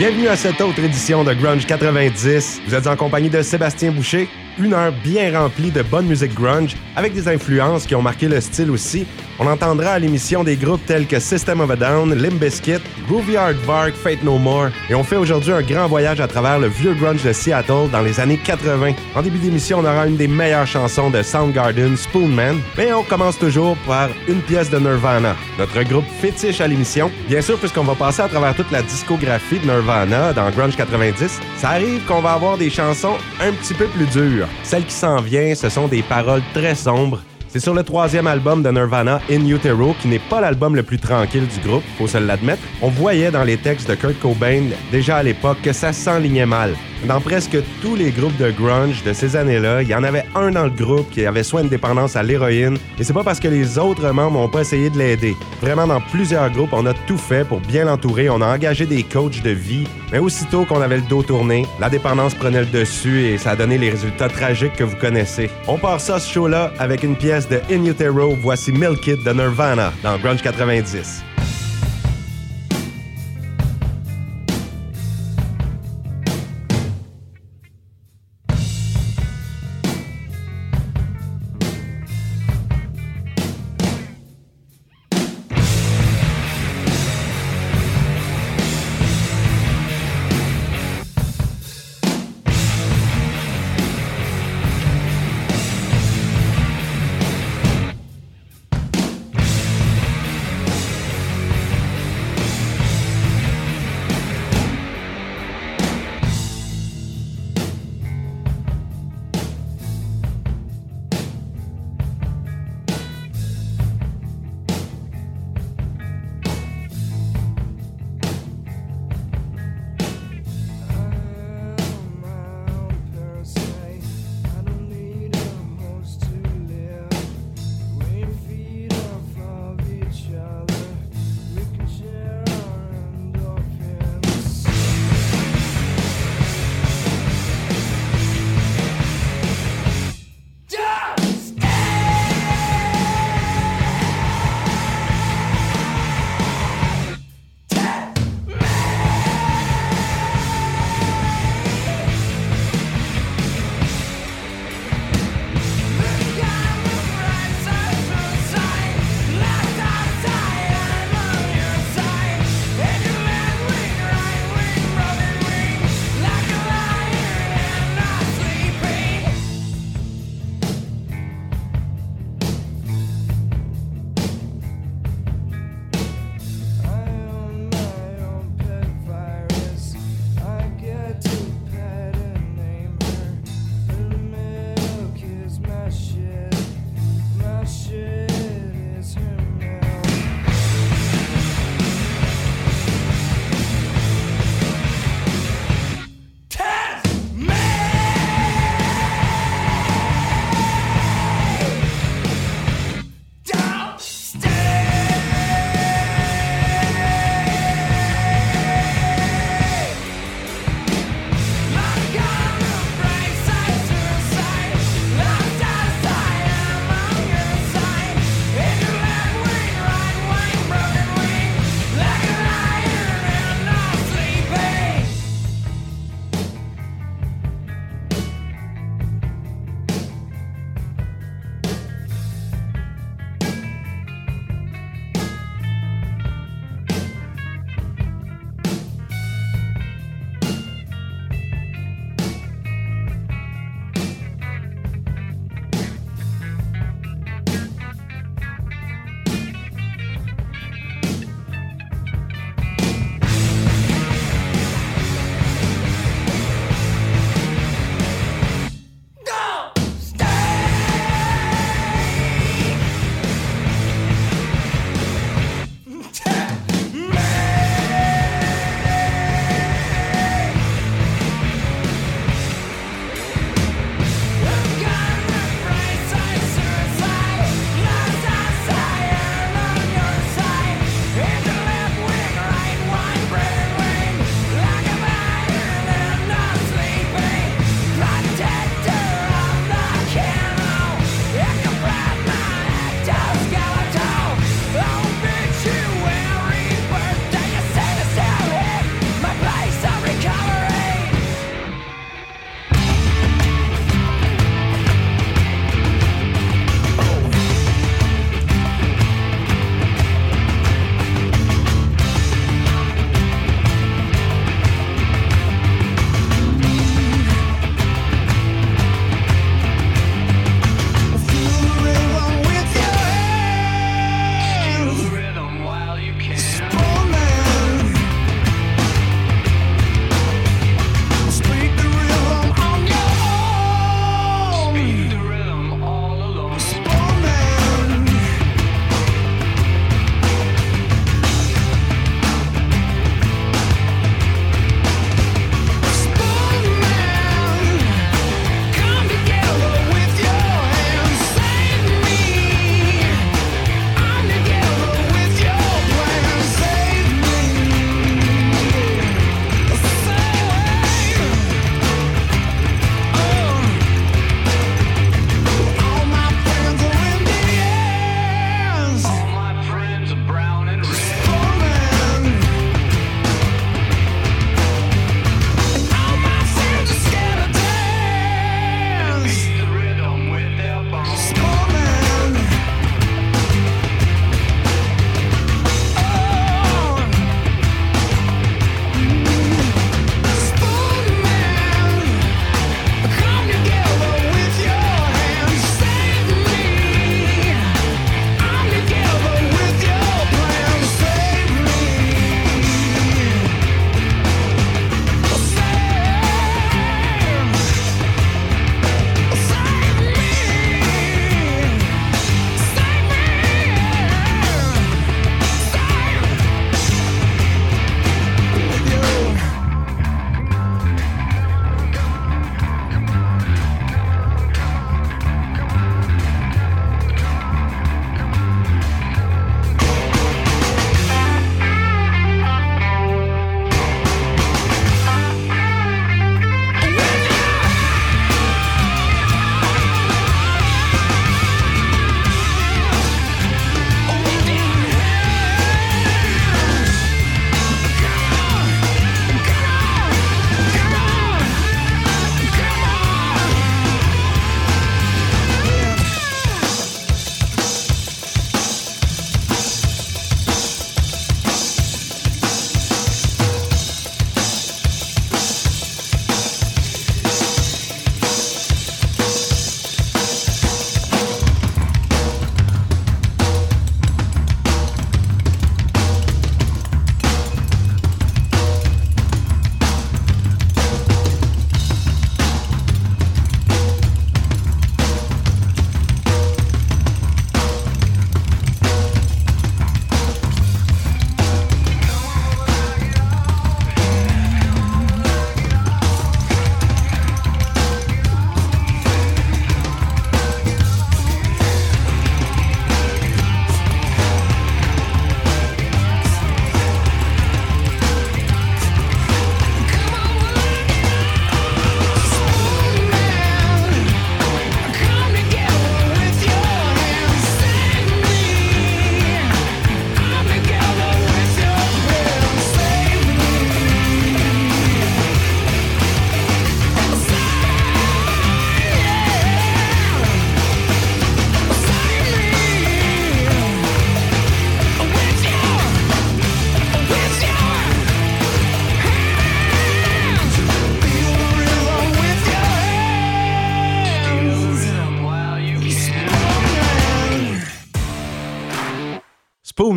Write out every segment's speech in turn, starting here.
Bienvenue à cette autre édition de Grunge 90. Vous êtes en compagnie de Sébastien Boucher. Une heure bien remplie de bonne musique grunge, avec des influences qui ont marqué le style aussi. On entendra à l'émission des groupes tels que System of a Down, Limp Bizkit, Groovy Bark, Fate No More. Et on fait aujourd'hui un grand voyage à travers le vieux grunge de Seattle dans les années 80. En début d'émission, on aura une des meilleures chansons de Soundgarden, Spoonman. Mais on commence toujours par une pièce de Nirvana, notre groupe fétiche à l'émission. Bien sûr, puisqu'on va passer à travers toute la discographie de Nirvana dans Grunge 90, ça arrive qu'on va avoir des chansons un petit peu plus dures. Celle qui s'en vient, ce sont des paroles très sombres c'est sur le troisième album de Nirvana, In Utero, qui n'est pas l'album le plus tranquille du groupe, faut se l'admettre. On voyait dans les textes de Kurt Cobain déjà à l'époque que ça s'enlignait mal. Dans presque tous les groupes de grunge de ces années-là, il y en avait un dans le groupe qui avait soit une dépendance à l'héroïne, et c'est pas parce que les autres membres n'ont pas essayé de l'aider. Vraiment, dans plusieurs groupes, on a tout fait pour bien l'entourer. On a engagé des coachs de vie, mais aussitôt qu'on avait le dos tourné, la dépendance prenait le dessus et ça a donné les résultats tragiques que vous connaissez. On part ça ce show-là avec une pièce de In Utero. Voici Milk It de Nirvana dans Grunge 90.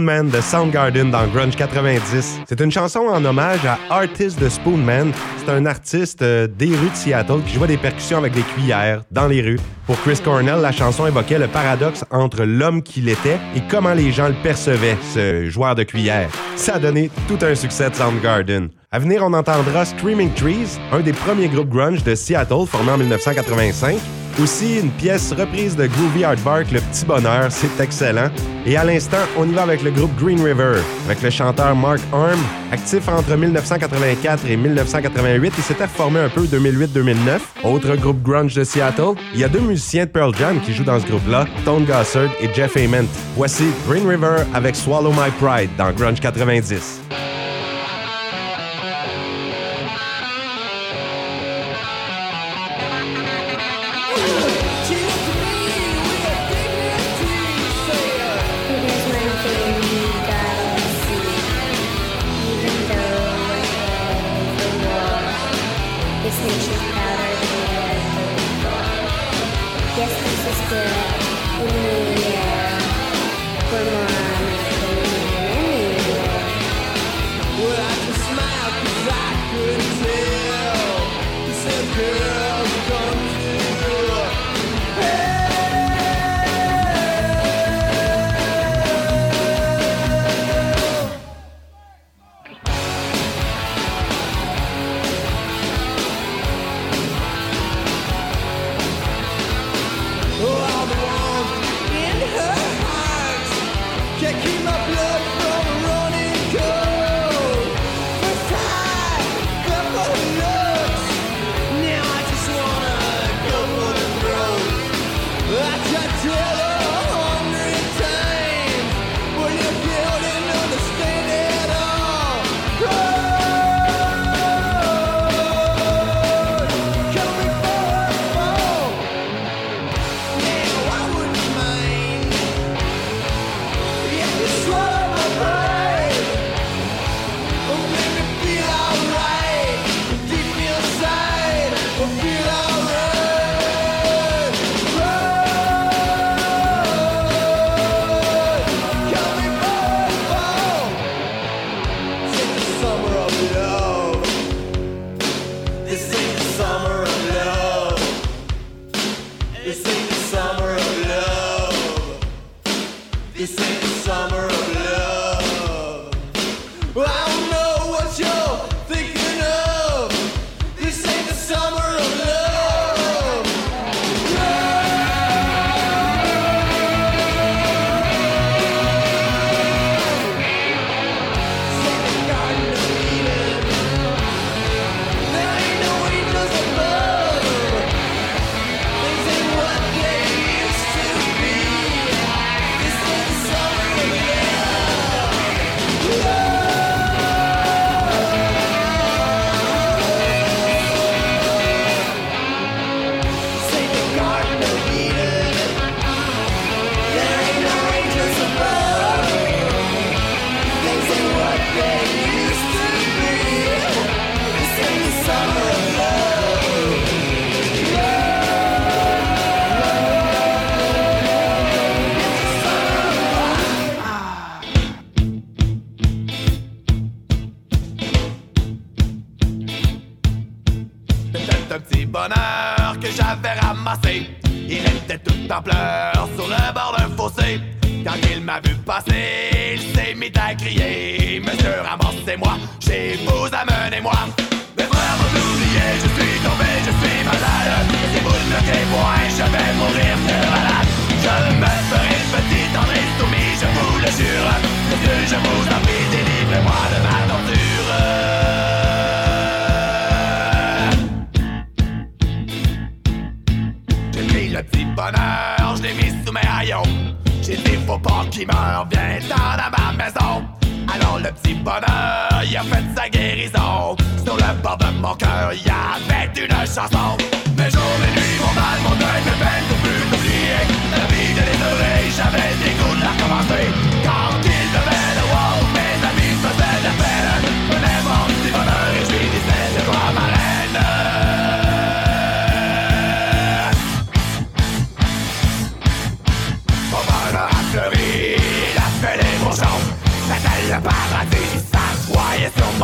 Spoonman de Soundgarden dans Grunge 90. C'est une chanson en hommage à Artist de Spoonman. C'est un artiste euh, des rues de Seattle qui jouait des percussions avec des cuillères dans les rues. Pour Chris Cornell, la chanson évoquait le paradoxe entre l'homme qu'il était et comment les gens le percevaient, ce joueur de cuillères. Ça a donné tout un succès de Soundgarden. À venir, on entendra Screaming Trees, un des premiers groupes grunge de Seattle formé en 1985. Aussi, une pièce reprise de Groovy Bark, Le Petit Bonheur, c'est excellent. Et à l'instant, on y va avec le groupe Green River, avec le chanteur Mark Arm, actif entre 1984 et 1988. Il s'était formé un peu 2008-2009. Autre groupe grunge de Seattle. Il y a deux musiciens de Pearl Jam qui jouent dans ce groupe-là, Tone Gossard et Jeff Ament. Voici Green River avec Swallow My Pride dans Grunge 90.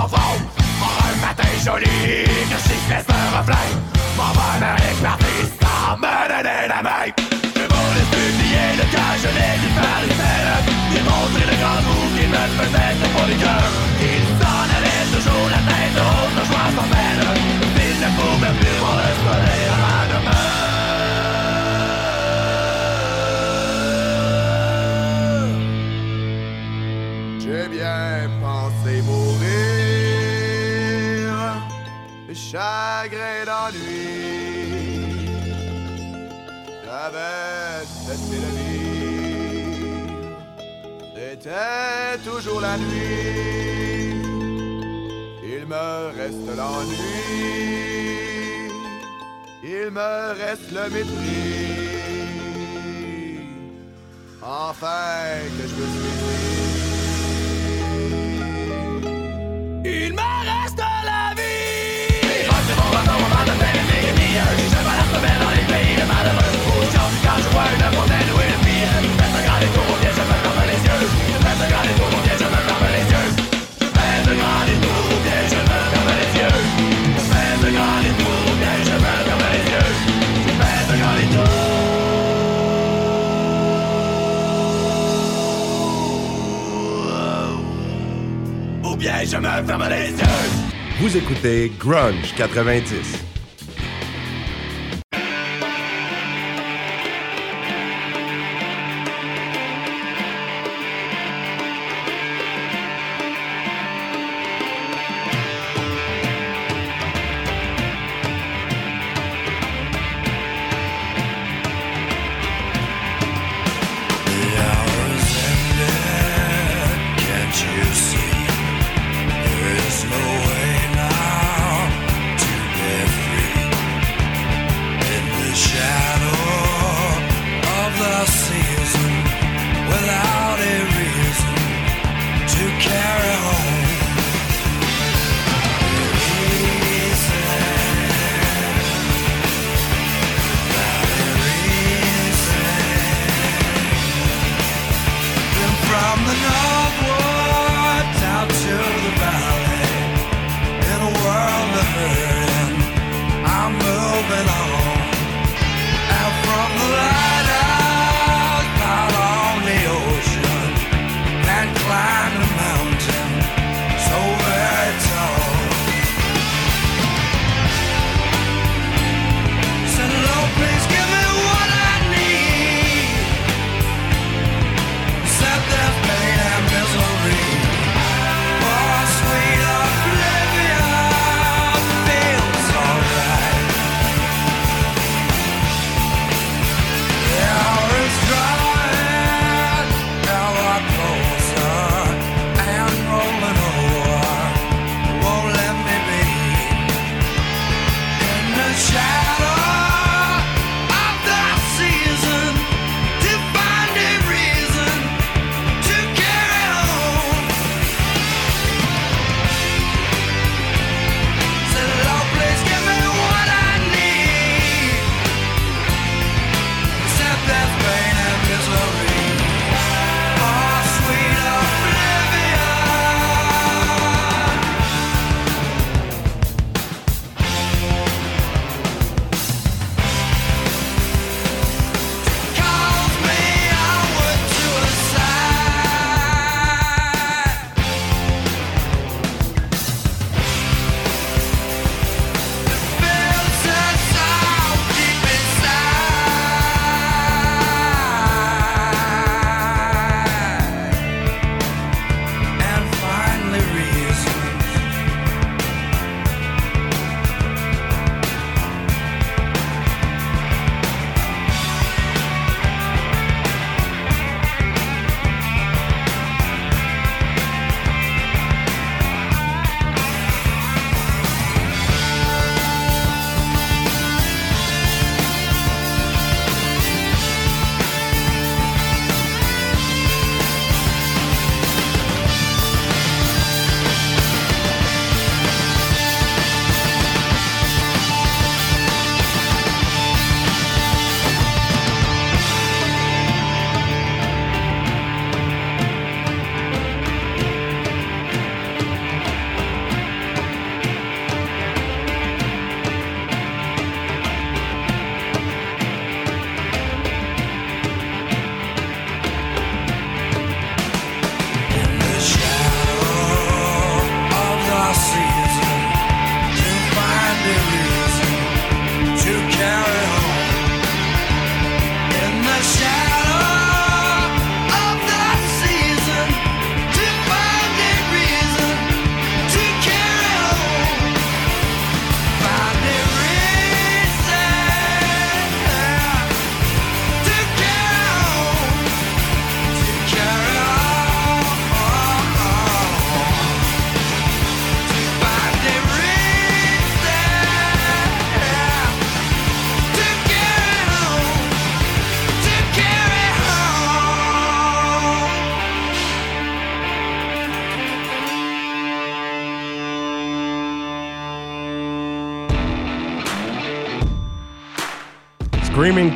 Front Pour un matin joli que je laisse un reflet Mon verre m'arrive parti sans me donner la main Je voulais publier le cas, je l'ai dit par les le grand trou qui me faisait pour les cœurs Il s'en allait toujours la tête haute, de joie sans peine Il ne pouvait plus le chagrin d'ennui. J'avais cessé la c'était toujours la nuit. Il me reste l'ennui, il me reste le mépris. Enfin que je me suis Il me reste Vous écoutez Grunge 90.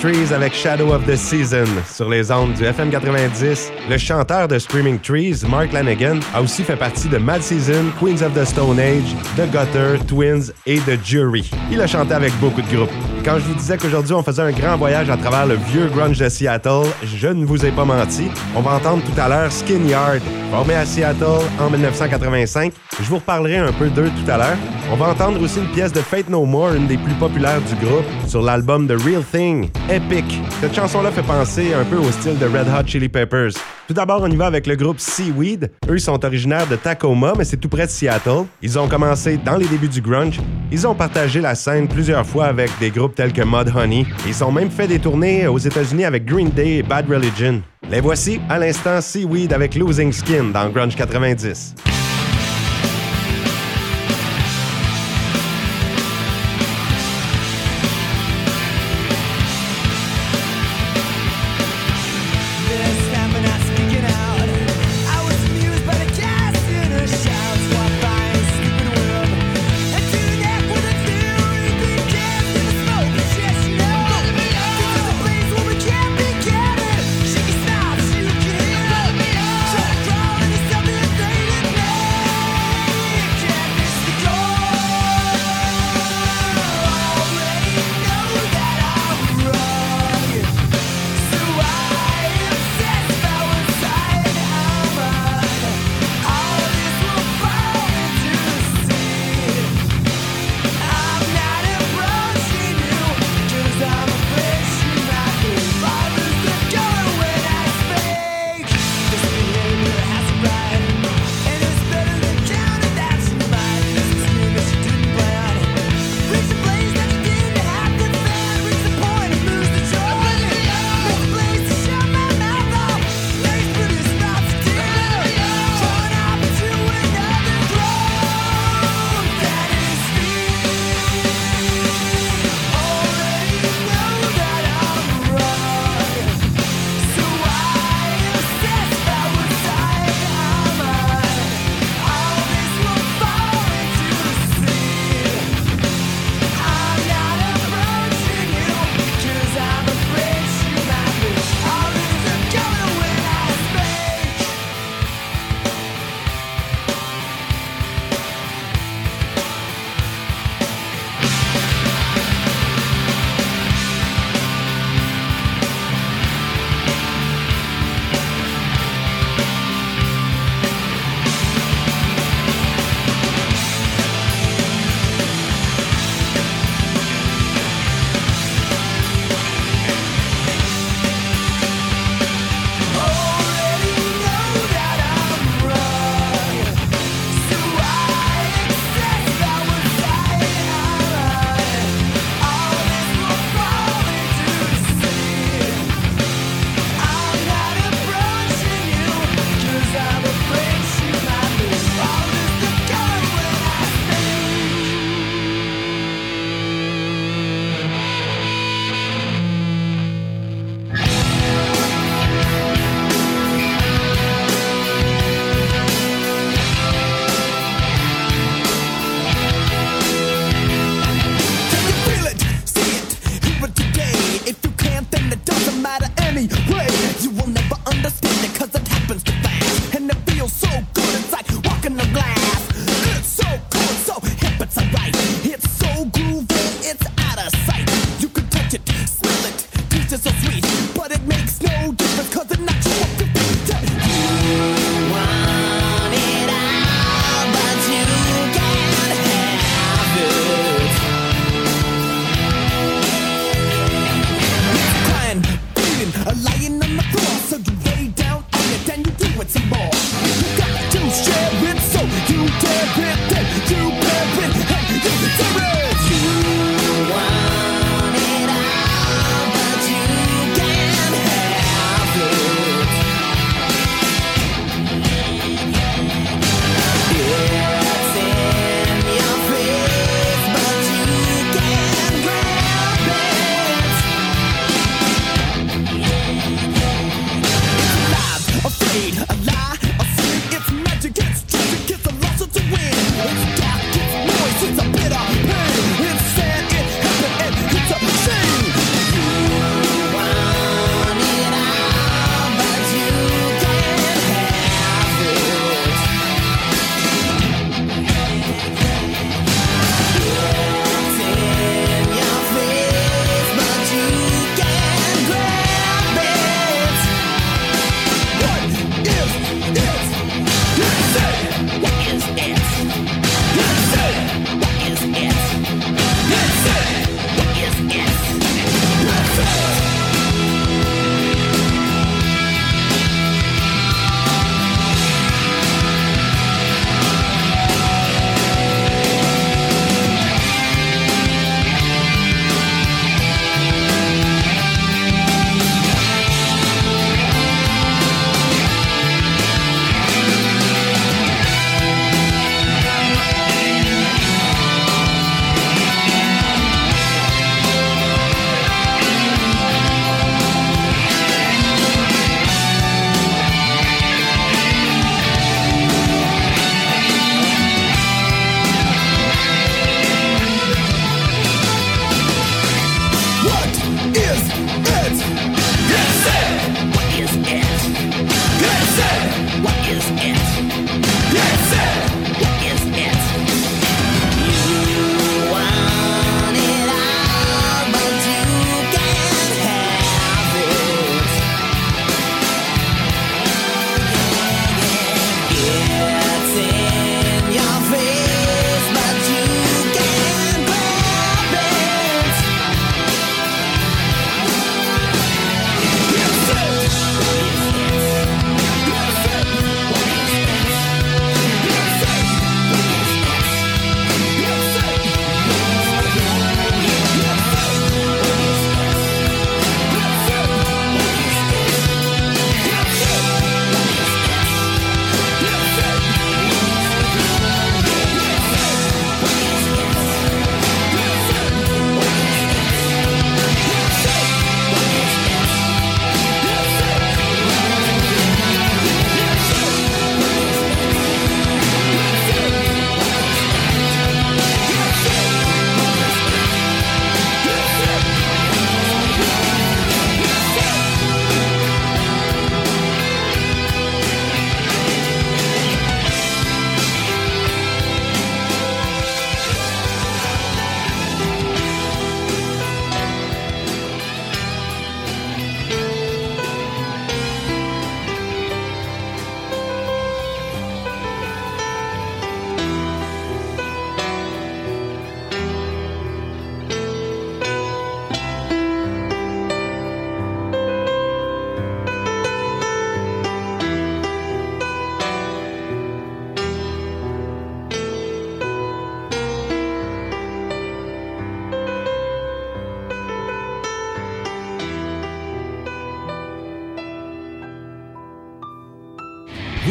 Trees avec Shadow of the Season sur les ondes du FM 90. Le chanteur de Screaming Trees, Mark Lanigan, a aussi fait partie de Mad Season, Queens of the Stone Age, The Gutter, Twins et The Jury. Il a chanté avec beaucoup de groupes. Quand je vous disais qu'aujourd'hui on faisait un grand voyage à travers le vieux grunge de Seattle, je ne vous ai pas menti. On va entendre tout à l'heure Skin Yard, formé à Seattle en 1985. Je vous reparlerai un peu d'eux tout à l'heure. On va entendre aussi une pièce de Fate No More, une des plus populaires du groupe, sur l'album The Real Thing, Epic. Cette chanson-là fait penser un peu au style de Red Hot Chili Peppers. Tout d'abord, on y va avec le groupe Seaweed. Eux, ils sont originaires de Tacoma, mais c'est tout près de Seattle. Ils ont commencé dans les débuts du grunge. Ils ont partagé la scène plusieurs fois avec des groupes tels que Mudhoney. Ils ont même fait des tournées aux États-Unis avec Green Day et Bad Religion. Les voici à l'instant Seaweed avec Losing Skin dans Grunge 90.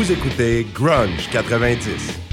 Vous écoutez Grunge 90.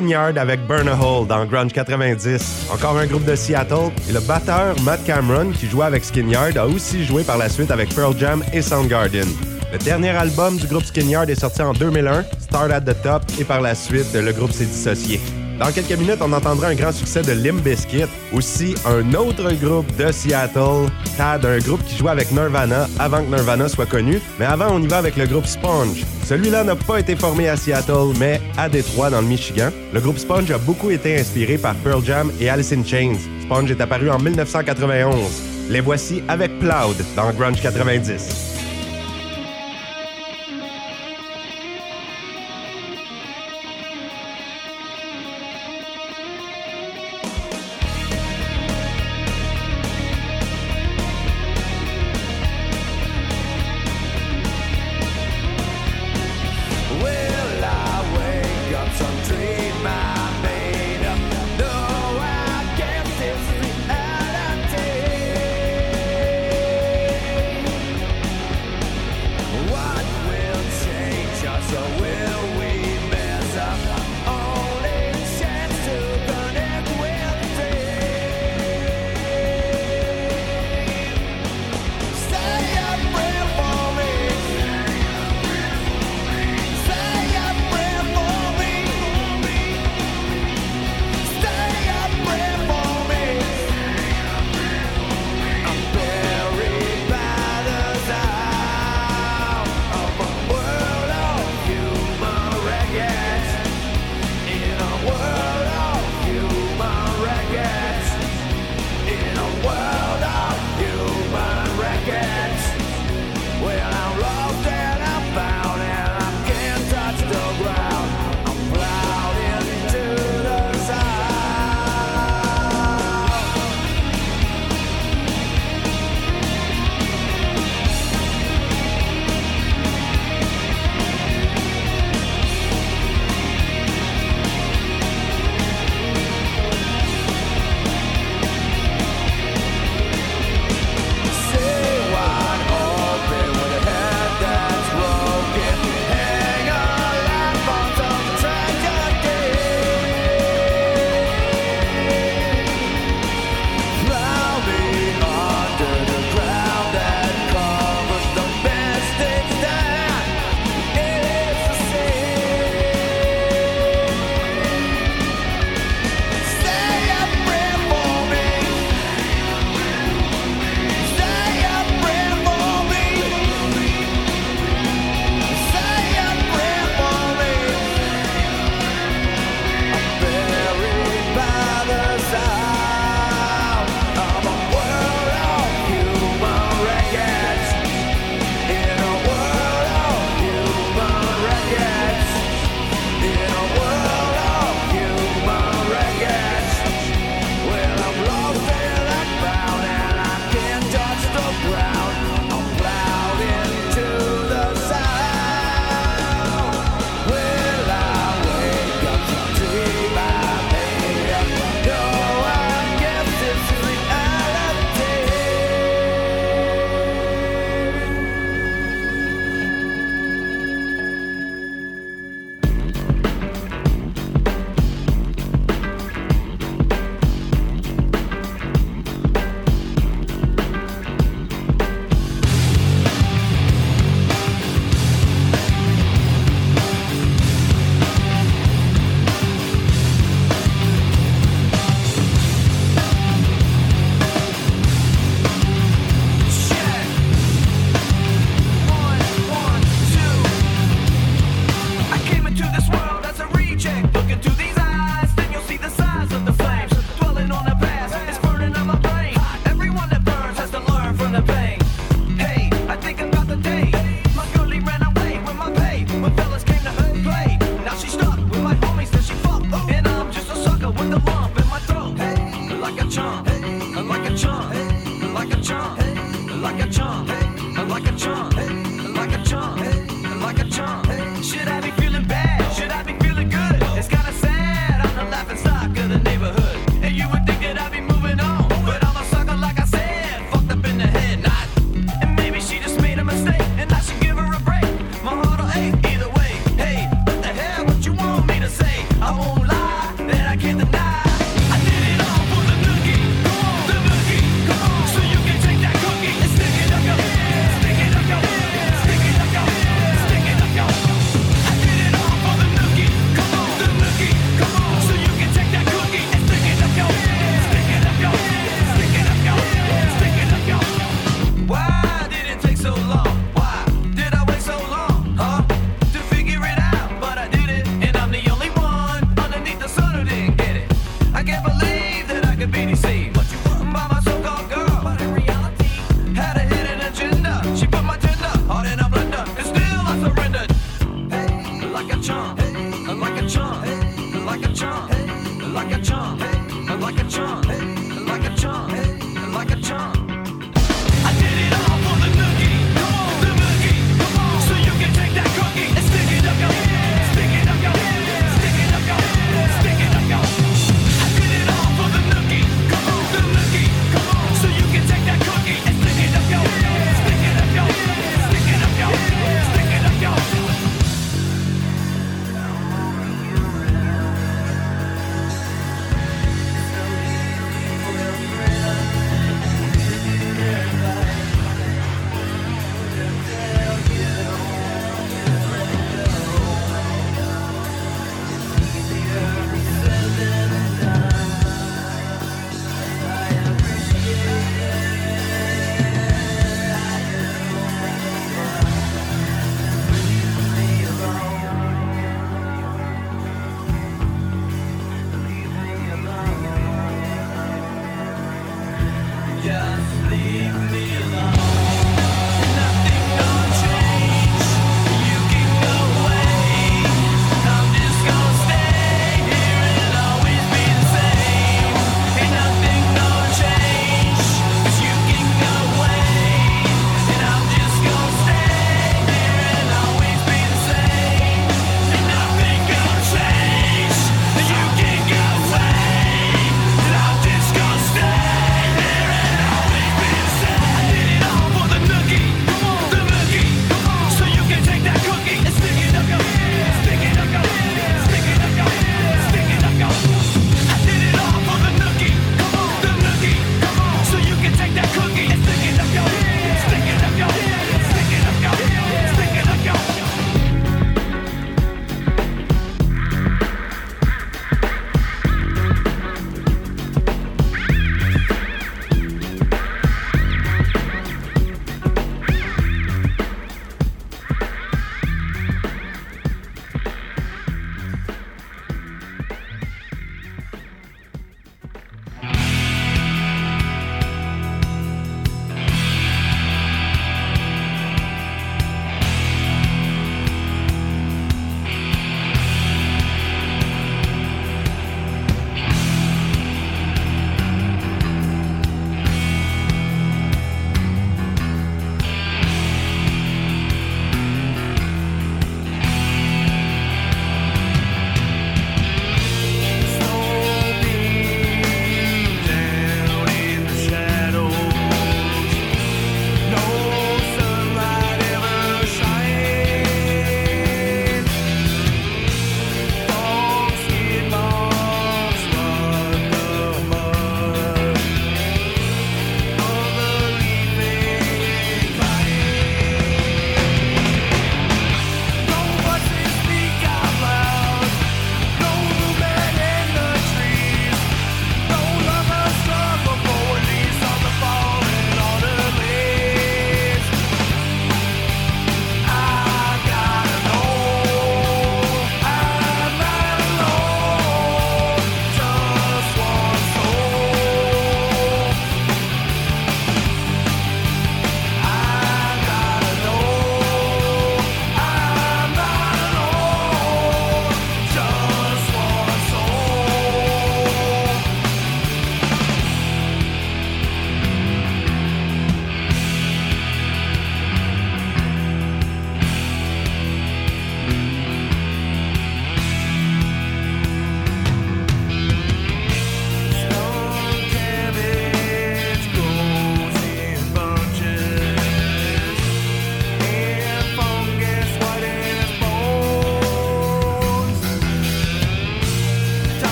Skinyard avec Burn a Hole dans Grunge 90. Encore un groupe de Seattle. Et le batteur Matt Cameron, qui jouait avec Skinyard, a aussi joué par la suite avec Pearl Jam et Soundgarden. Le dernier album du groupe Skinyard est sorti en 2001, Start at the Top, et par la suite, le groupe s'est dissocié. Dans quelques minutes, on entendra un grand succès de Limp Bizkit, aussi un autre groupe de Seattle, Tad, un groupe qui jouait avec Nirvana avant que Nirvana soit connu. Mais avant, on y va avec le groupe Sponge. Celui-là n'a pas été formé à Seattle, mais à Détroit, dans le Michigan. Le groupe Sponge a beaucoup été inspiré par Pearl Jam et Alice in Chains. Sponge est apparu en 1991. Les voici avec Cloud dans Grunge 90.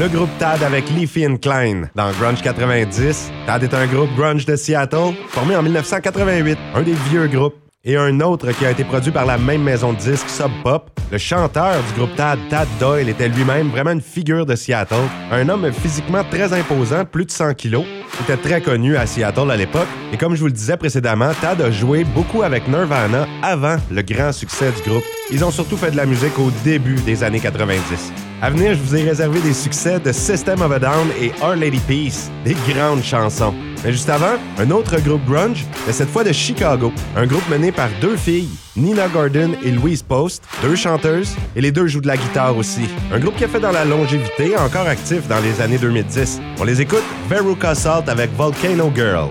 Le groupe TAD avec Leafy and Klein. Dans Grunge 90, TAD est un groupe grunge de Seattle, formé en 1988, un des vieux groupes et un autre qui a été produit par la même maison de disques Sub Pop. Le chanteur du groupe Tad, Tad Doyle, était lui-même vraiment une figure de Seattle. Un homme physiquement très imposant, plus de 100 kilos. Il était très connu à Seattle à l'époque. Et comme je vous le disais précédemment, Tad a joué beaucoup avec Nirvana avant le grand succès du groupe. Ils ont surtout fait de la musique au début des années 90. À venir, je vous ai réservé des succès de System of a Down et Our Lady Peace, des grandes chansons. Mais juste avant, un autre groupe grunge, mais cette fois de Chicago. Un groupe mené par deux filles, Nina Gordon et Louise Post, deux chanteuses, et les deux jouent de la guitare aussi. Un groupe qui a fait dans la longévité, encore actif dans les années 2010. On les écoute, Veruca Salt avec Volcano Girl.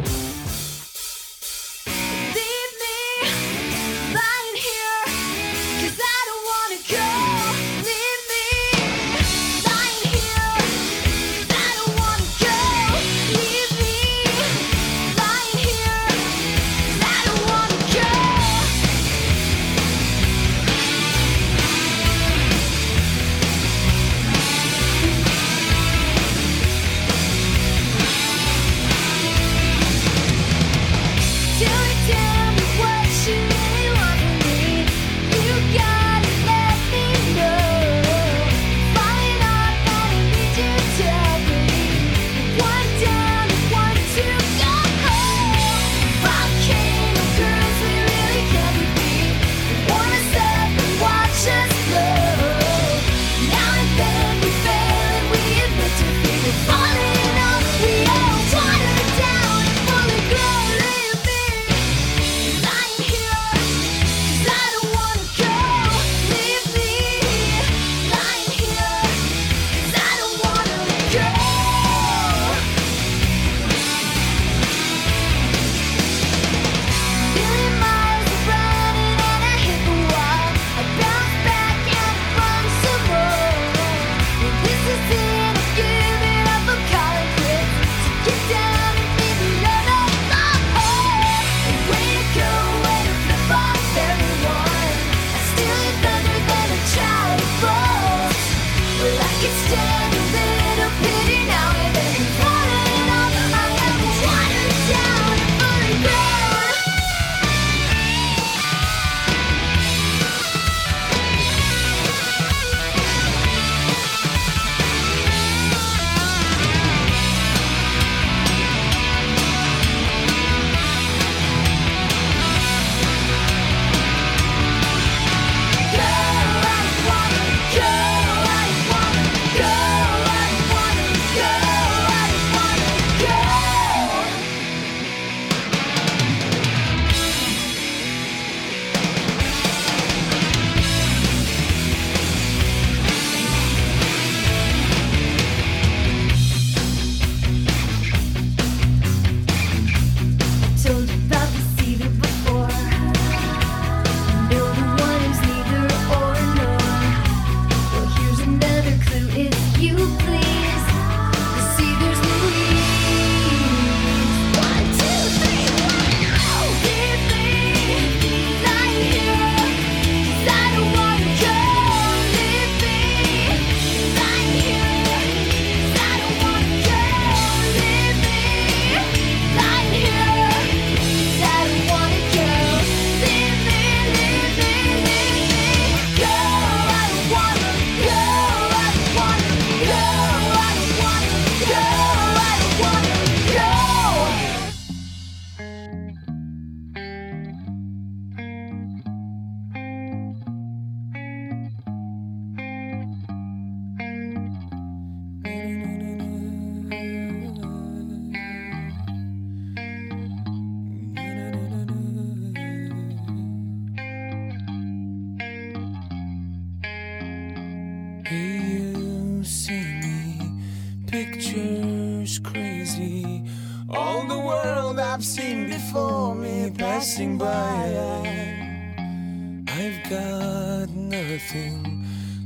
Got nothing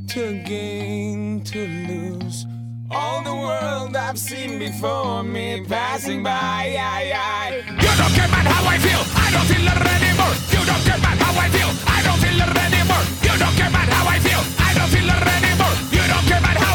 to gain, to lose. All the world I've seen before me passing by. You don't care about how I feel. I don't feel it anymore. You don't care about how I feel. I don't feel it anymore. You don't care about how I feel. I don't feel it anymore. You don't care about how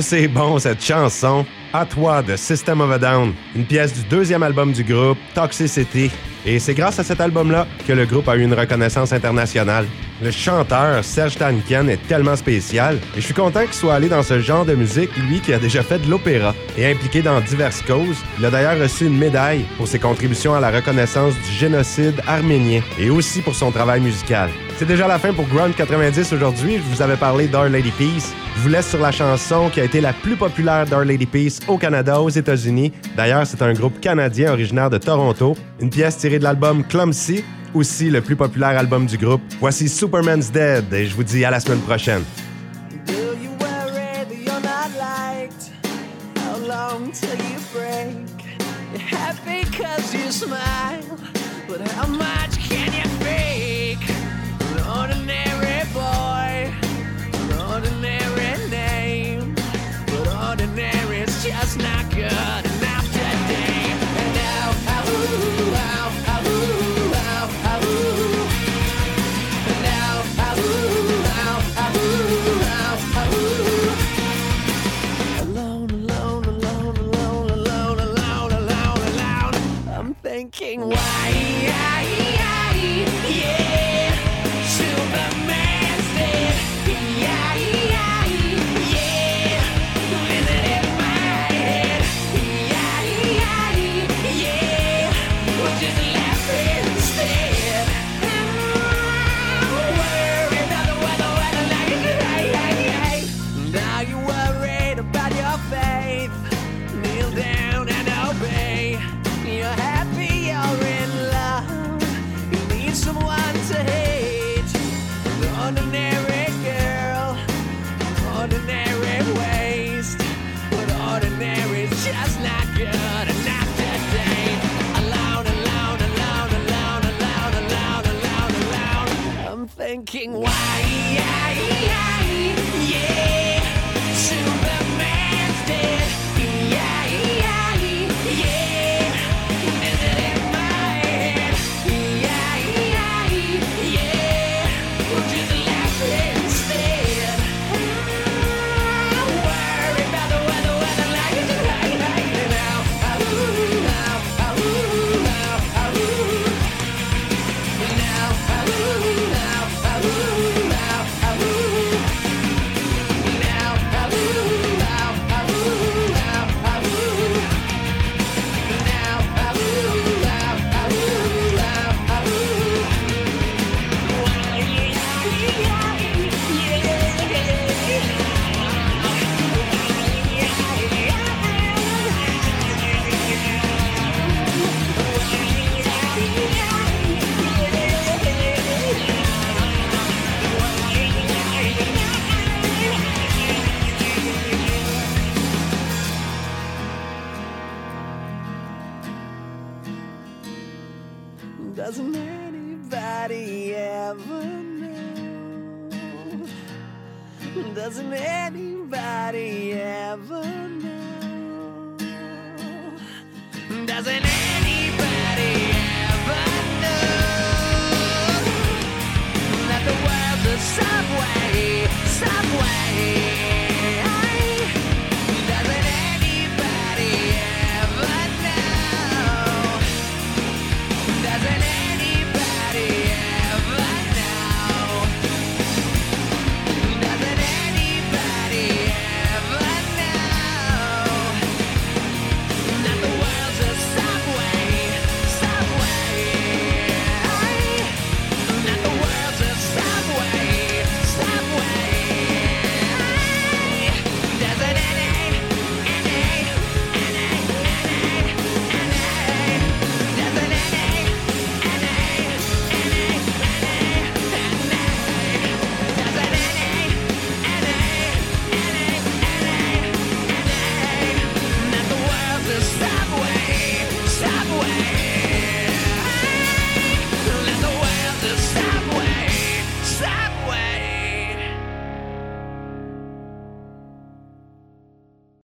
c'est bon cette chanson. À toi de System of a Down, une pièce du deuxième album du groupe, Toxicity, et c'est grâce à cet album-là que le groupe a eu une reconnaissance internationale. Le chanteur Serge Tankian est tellement spécial et je suis content qu'il soit allé dans ce genre de musique, lui qui a déjà fait de l'opéra et impliqué dans diverses causes. Il a d'ailleurs reçu une médaille pour ses contributions à la reconnaissance du génocide arménien et aussi pour son travail musical. C'est déjà la fin pour Ground 90 aujourd'hui. Je vous avais parlé d'Our Lady Peace. Je vous laisse sur la chanson qui a été la plus populaire d'Our Lady Peace au Canada, aux États-Unis. D'ailleurs, c'est un groupe canadien originaire de Toronto. Une pièce tirée de l'album Clumsy, aussi le plus populaire album du groupe. Voici Superman's Dead et je vous dis à la semaine prochaine.